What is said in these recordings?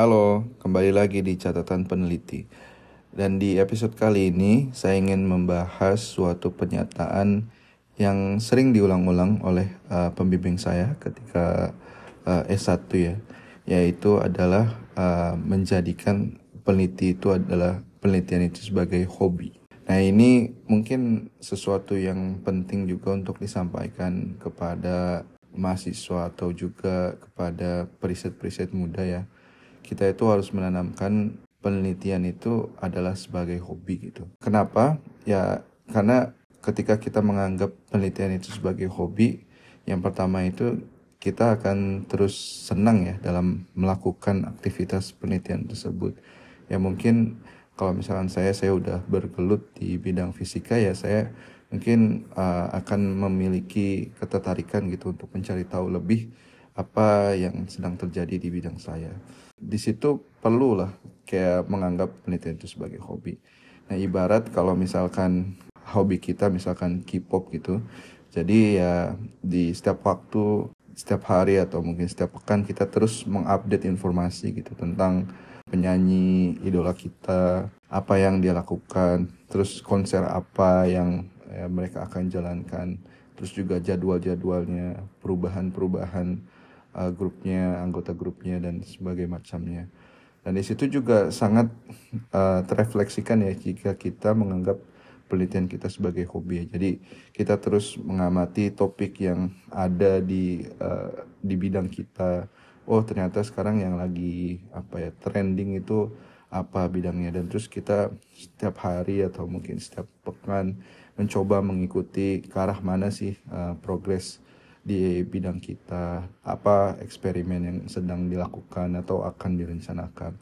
Halo, kembali lagi di catatan peneliti. Dan di episode kali ini saya ingin membahas suatu pernyataan yang sering diulang-ulang oleh uh, pembimbing saya ketika uh, S1 ya, yaitu adalah uh, menjadikan peneliti itu adalah penelitian itu sebagai hobi. Nah, ini mungkin sesuatu yang penting juga untuk disampaikan kepada mahasiswa atau juga kepada periset-periset muda ya kita itu harus menanamkan penelitian itu adalah sebagai hobi gitu. Kenapa? Ya karena ketika kita menganggap penelitian itu sebagai hobi, yang pertama itu kita akan terus senang ya dalam melakukan aktivitas penelitian tersebut. Ya mungkin kalau misalkan saya saya udah bergelut di bidang fisika ya saya mungkin uh, akan memiliki ketertarikan gitu untuk mencari tahu lebih apa yang sedang terjadi di bidang saya di situ perlu lah kayak menganggap penelitian itu sebagai hobi. Nah ibarat kalau misalkan hobi kita misalkan K-pop gitu, jadi ya di setiap waktu, setiap hari atau mungkin setiap pekan kita terus mengupdate informasi gitu tentang penyanyi idola kita, apa yang dia lakukan, terus konser apa yang ya, mereka akan jalankan, terus juga jadwal-jadwalnya, perubahan-perubahan uh, grupnya, anggota grupnya dan sebagai macamnya. Dan di situ juga sangat uh, terefleksikan ya jika kita menganggap penelitian kita sebagai hobi. Jadi kita terus mengamati topik yang ada di uh, di bidang kita. Oh ternyata sekarang yang lagi apa ya trending itu apa bidangnya dan terus kita setiap hari atau mungkin setiap pekan mencoba mengikuti ke arah mana sih uh, progres di bidang kita, apa eksperimen yang sedang dilakukan atau akan direncanakan.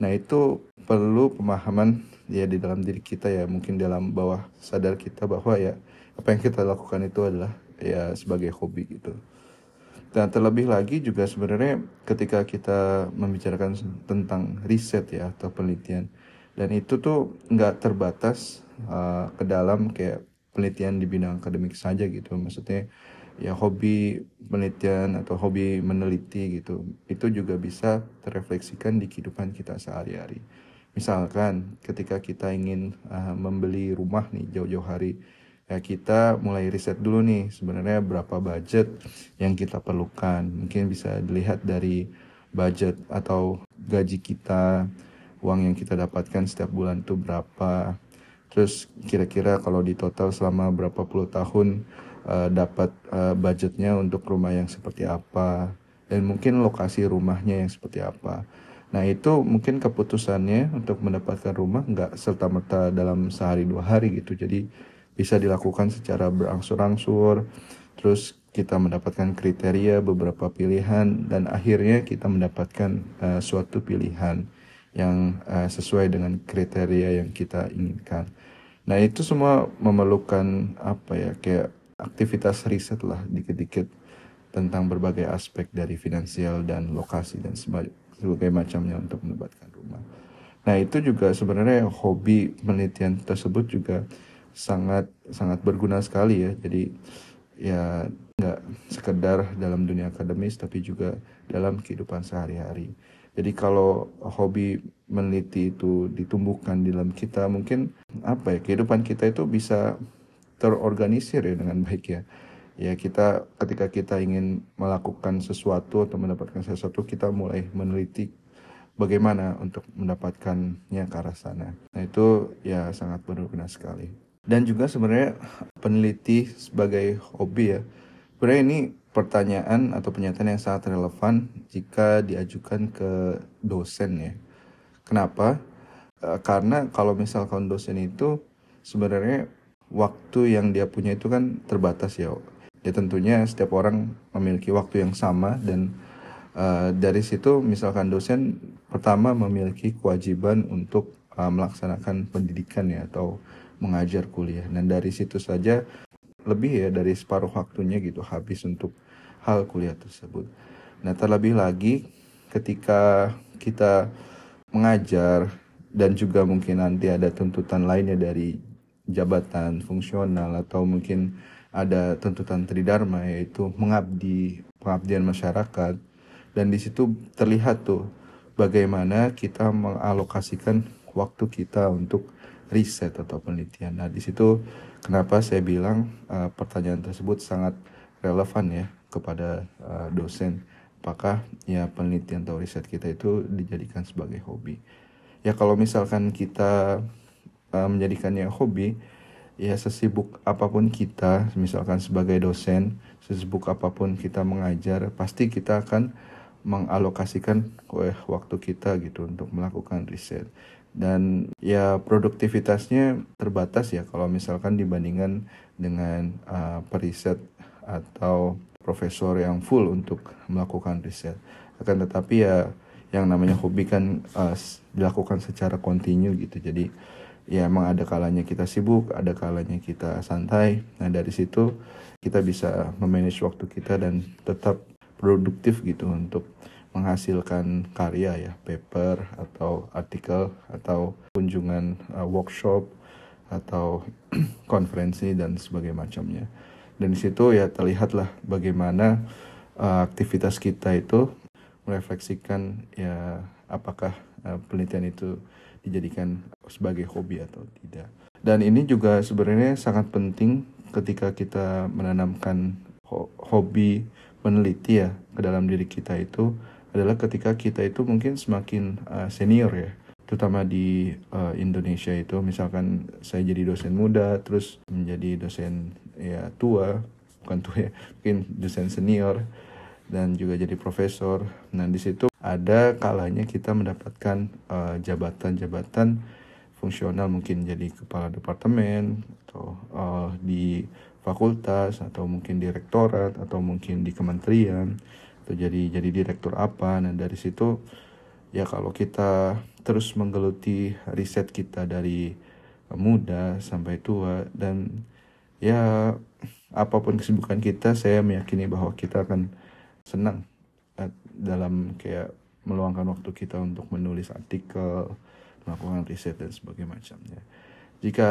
Nah, itu perlu pemahaman ya di dalam diri kita ya, mungkin dalam bawah sadar kita bahwa ya apa yang kita lakukan itu adalah ya sebagai hobi gitu. Dan terlebih lagi juga sebenarnya ketika kita membicarakan tentang riset ya atau penelitian dan itu tuh nggak terbatas uh, ke dalam kayak penelitian di bidang akademik saja gitu maksudnya ya hobi penelitian atau hobi meneliti gitu itu juga bisa terefleksikan di kehidupan kita sehari-hari. Misalkan ketika kita ingin uh, membeli rumah nih jauh-jauh hari ya kita mulai riset dulu nih sebenarnya berapa budget yang kita perlukan. Mungkin bisa dilihat dari budget atau gaji kita uang yang kita dapatkan setiap bulan itu berapa. Terus kira-kira kalau di total selama berapa puluh tahun uh, dapat uh, budgetnya untuk rumah yang seperti apa dan mungkin lokasi rumahnya yang seperti apa. Nah itu mungkin keputusannya untuk mendapatkan rumah nggak serta merta dalam sehari dua hari gitu. Jadi bisa dilakukan secara berangsur-angsur. Terus kita mendapatkan kriteria beberapa pilihan dan akhirnya kita mendapatkan uh, suatu pilihan yang uh, sesuai dengan kriteria yang kita inginkan. Nah itu semua memerlukan apa ya kayak aktivitas riset lah dikit-dikit tentang berbagai aspek dari finansial dan lokasi dan sebagai macamnya untuk mendapatkan rumah. Nah itu juga sebenarnya hobi penelitian tersebut juga sangat sangat berguna sekali ya. Jadi ya nggak sekedar dalam dunia akademis tapi juga dalam kehidupan sehari-hari. Jadi kalau hobi meneliti itu ditumbuhkan di dalam kita mungkin apa ya kehidupan kita itu bisa terorganisir ya dengan baik ya. Ya kita ketika kita ingin melakukan sesuatu atau mendapatkan sesuatu kita mulai meneliti bagaimana untuk mendapatkannya ke arah sana. Nah itu ya sangat berguna sekali. Dan juga sebenarnya peneliti sebagai hobi ya sebenarnya ini pertanyaan atau pernyataan yang sangat relevan jika diajukan ke dosen ya. Kenapa? Eh, karena kalau misalkan dosen itu sebenarnya waktu yang dia punya itu kan terbatas ya. Ya tentunya setiap orang memiliki waktu yang sama dan uh, dari situ misalkan dosen pertama memiliki kewajiban untuk uh, melaksanakan pendidikan ya atau mengajar kuliah dan dari situ saja lebih ya dari separuh waktunya gitu habis untuk hal kuliah tersebut. Nah terlebih lagi ketika kita mengajar dan juga mungkin nanti ada tuntutan lainnya dari jabatan fungsional atau mungkin ada tuntutan tridharma yaitu mengabdi pengabdian masyarakat dan di situ terlihat tuh bagaimana kita mengalokasikan waktu kita untuk riset atau penelitian. Nah, di situ kenapa saya bilang uh, pertanyaan tersebut sangat relevan ya kepada uh, dosen. Apakah ya penelitian atau riset kita itu dijadikan sebagai hobi? Ya kalau misalkan kita uh, menjadikannya hobi, ya sesibuk apa pun kita, misalkan sebagai dosen, sesibuk apa pun kita mengajar, pasti kita akan mengalokasikan waktu kita gitu untuk melakukan riset. Dan ya produktivitasnya terbatas ya kalau misalkan dibandingkan dengan uh, periset atau profesor yang full untuk melakukan riset. Akan tetapi ya yang namanya hobi kan uh, dilakukan secara kontinu gitu. Jadi ya emang ada kalanya kita sibuk ada kalanya kita santai. Nah dari situ kita bisa memanage waktu kita dan tetap produktif gitu untuk menghasilkan karya ya paper atau artikel atau kunjungan uh, workshop atau konferensi dan sebagainya macamnya. Dan di situ ya terlihatlah bagaimana uh, aktivitas kita itu merefleksikan ya apakah uh, penelitian itu dijadikan sebagai hobi atau tidak. Dan ini juga sebenarnya sangat penting ketika kita menanamkan hobi meneliti ya ke dalam diri kita itu adalah ketika kita itu mungkin semakin uh, senior ya. Terutama di uh, Indonesia itu misalkan saya jadi dosen muda terus menjadi dosen ya tua bukan tua ya mungkin dosen senior dan juga jadi profesor. Nah di situ ada kalanya kita mendapatkan eh, jabatan-jabatan uh, fungsional mungkin jadi kepala departemen atau uh, di fakultas atau mungkin direktorat atau mungkin di kementerian atau jadi jadi direktur apa. Nah dari situ ya kalau kita terus menggeluti riset kita dari muda sampai tua dan ya apa pun kesibukan kita saya meyakini bahwa kita akan senang dalam kayak meluangkan waktu kita untuk menulis artikel melakukan riset dan sebagainya macamnya jika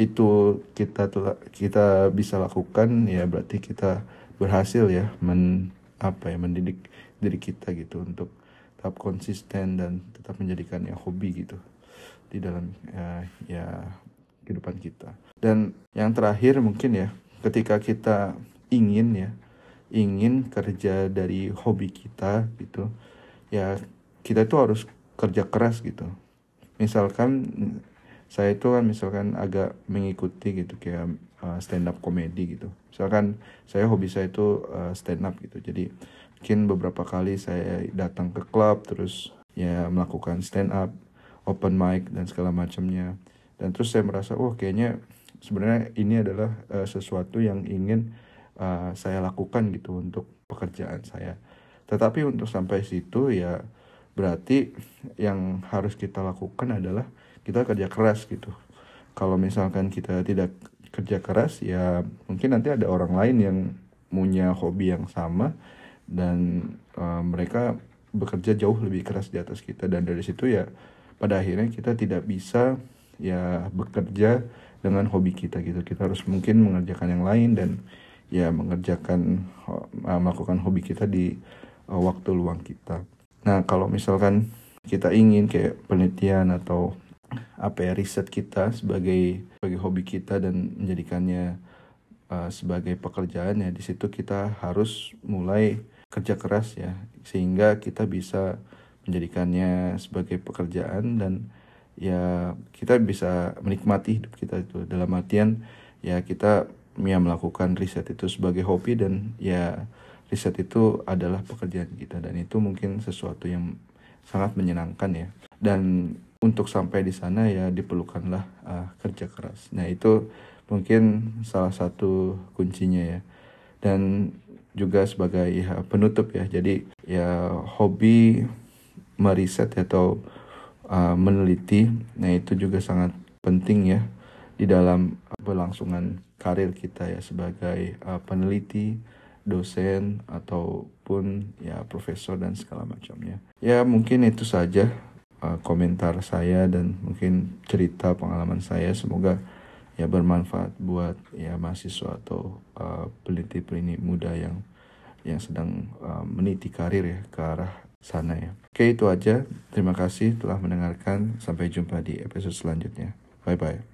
itu kita kita bisa lakukan ya berarti kita berhasil ya men apa ya mendidik diri kita gitu untuk tetap konsisten dan tetap menjadikannya hobi gitu di dalam ya, ya kehidupan kita. Dan yang terakhir mungkin ya ketika kita ingin ya ingin kerja dari hobi kita gitu ya kita itu harus kerja keras gitu. Misalkan saya itu kan misalkan agak mengikuti gitu kayak uh, stand up komedi gitu. Misalkan saya hobi saya itu uh, stand up gitu. Jadi mungkin beberapa kali saya datang ke klub terus ya melakukan stand up, open mic dan segala macamnya. Dan terus saya merasa oh kayaknya sebenarnya ini adalah uh, sesuatu yang ingin uh, saya lakukan gitu untuk pekerjaan saya. Tetapi untuk sampai situ ya berarti yang harus kita lakukan adalah kita kerja keras gitu. Kalau misalkan kita tidak kerja keras ya mungkin nanti ada orang lain yang punya hobi yang sama dan uh, mereka bekerja jauh lebih keras di atas kita. Dan dari situ ya pada akhirnya kita tidak bisa ya bekerja dengan hobi kita gitu. Kita harus mungkin mengerjakan yang lain dan ya mengerjakan uh, melakukan hobi kita di uh, waktu luang kita. Nah kalau misalkan kita ingin kayak penelitian atau apa ya riset kita sebagai sebagai hobi kita dan menjadikannya uh, sebagai pekerjaan ya di situ kita harus mulai kerja keras ya. Sehingga kita bisa menjadikannya sebagai pekerjaan dan ya kita bisa menikmati hidup kita itu. Dalam artian ya kita ya melakukan riset itu sebagai hobi dan ya riset itu adalah pekerjaan kita dan itu mungkin sesuatu yang sangat menyenangkan ya dan untuk sampai di sana ya diperlukanlah uh, kerja keras. Nah itu mungkin salah satu kuncinya ya. Dan juga sebagai ya, penutup ya. Jadi ya hobi meriset atau uh, meneliti, nah itu juga sangat penting ya di dalam berlangsungan karir kita ya sebagai uh, peneliti, dosen ataupun ya profesor dan segala macamnya. Ya mungkin itu saja uh, komentar saya dan mungkin cerita pengalaman saya semoga ya bermanfaat buat ya mahasiswa atau uh, peneliti-peneliti muda yang yang sedang uh, meniti karir ya ke arah sana ya. Oke itu aja. Terima kasih telah mendengarkan. Sampai jumpa di episode selanjutnya. Bye bye.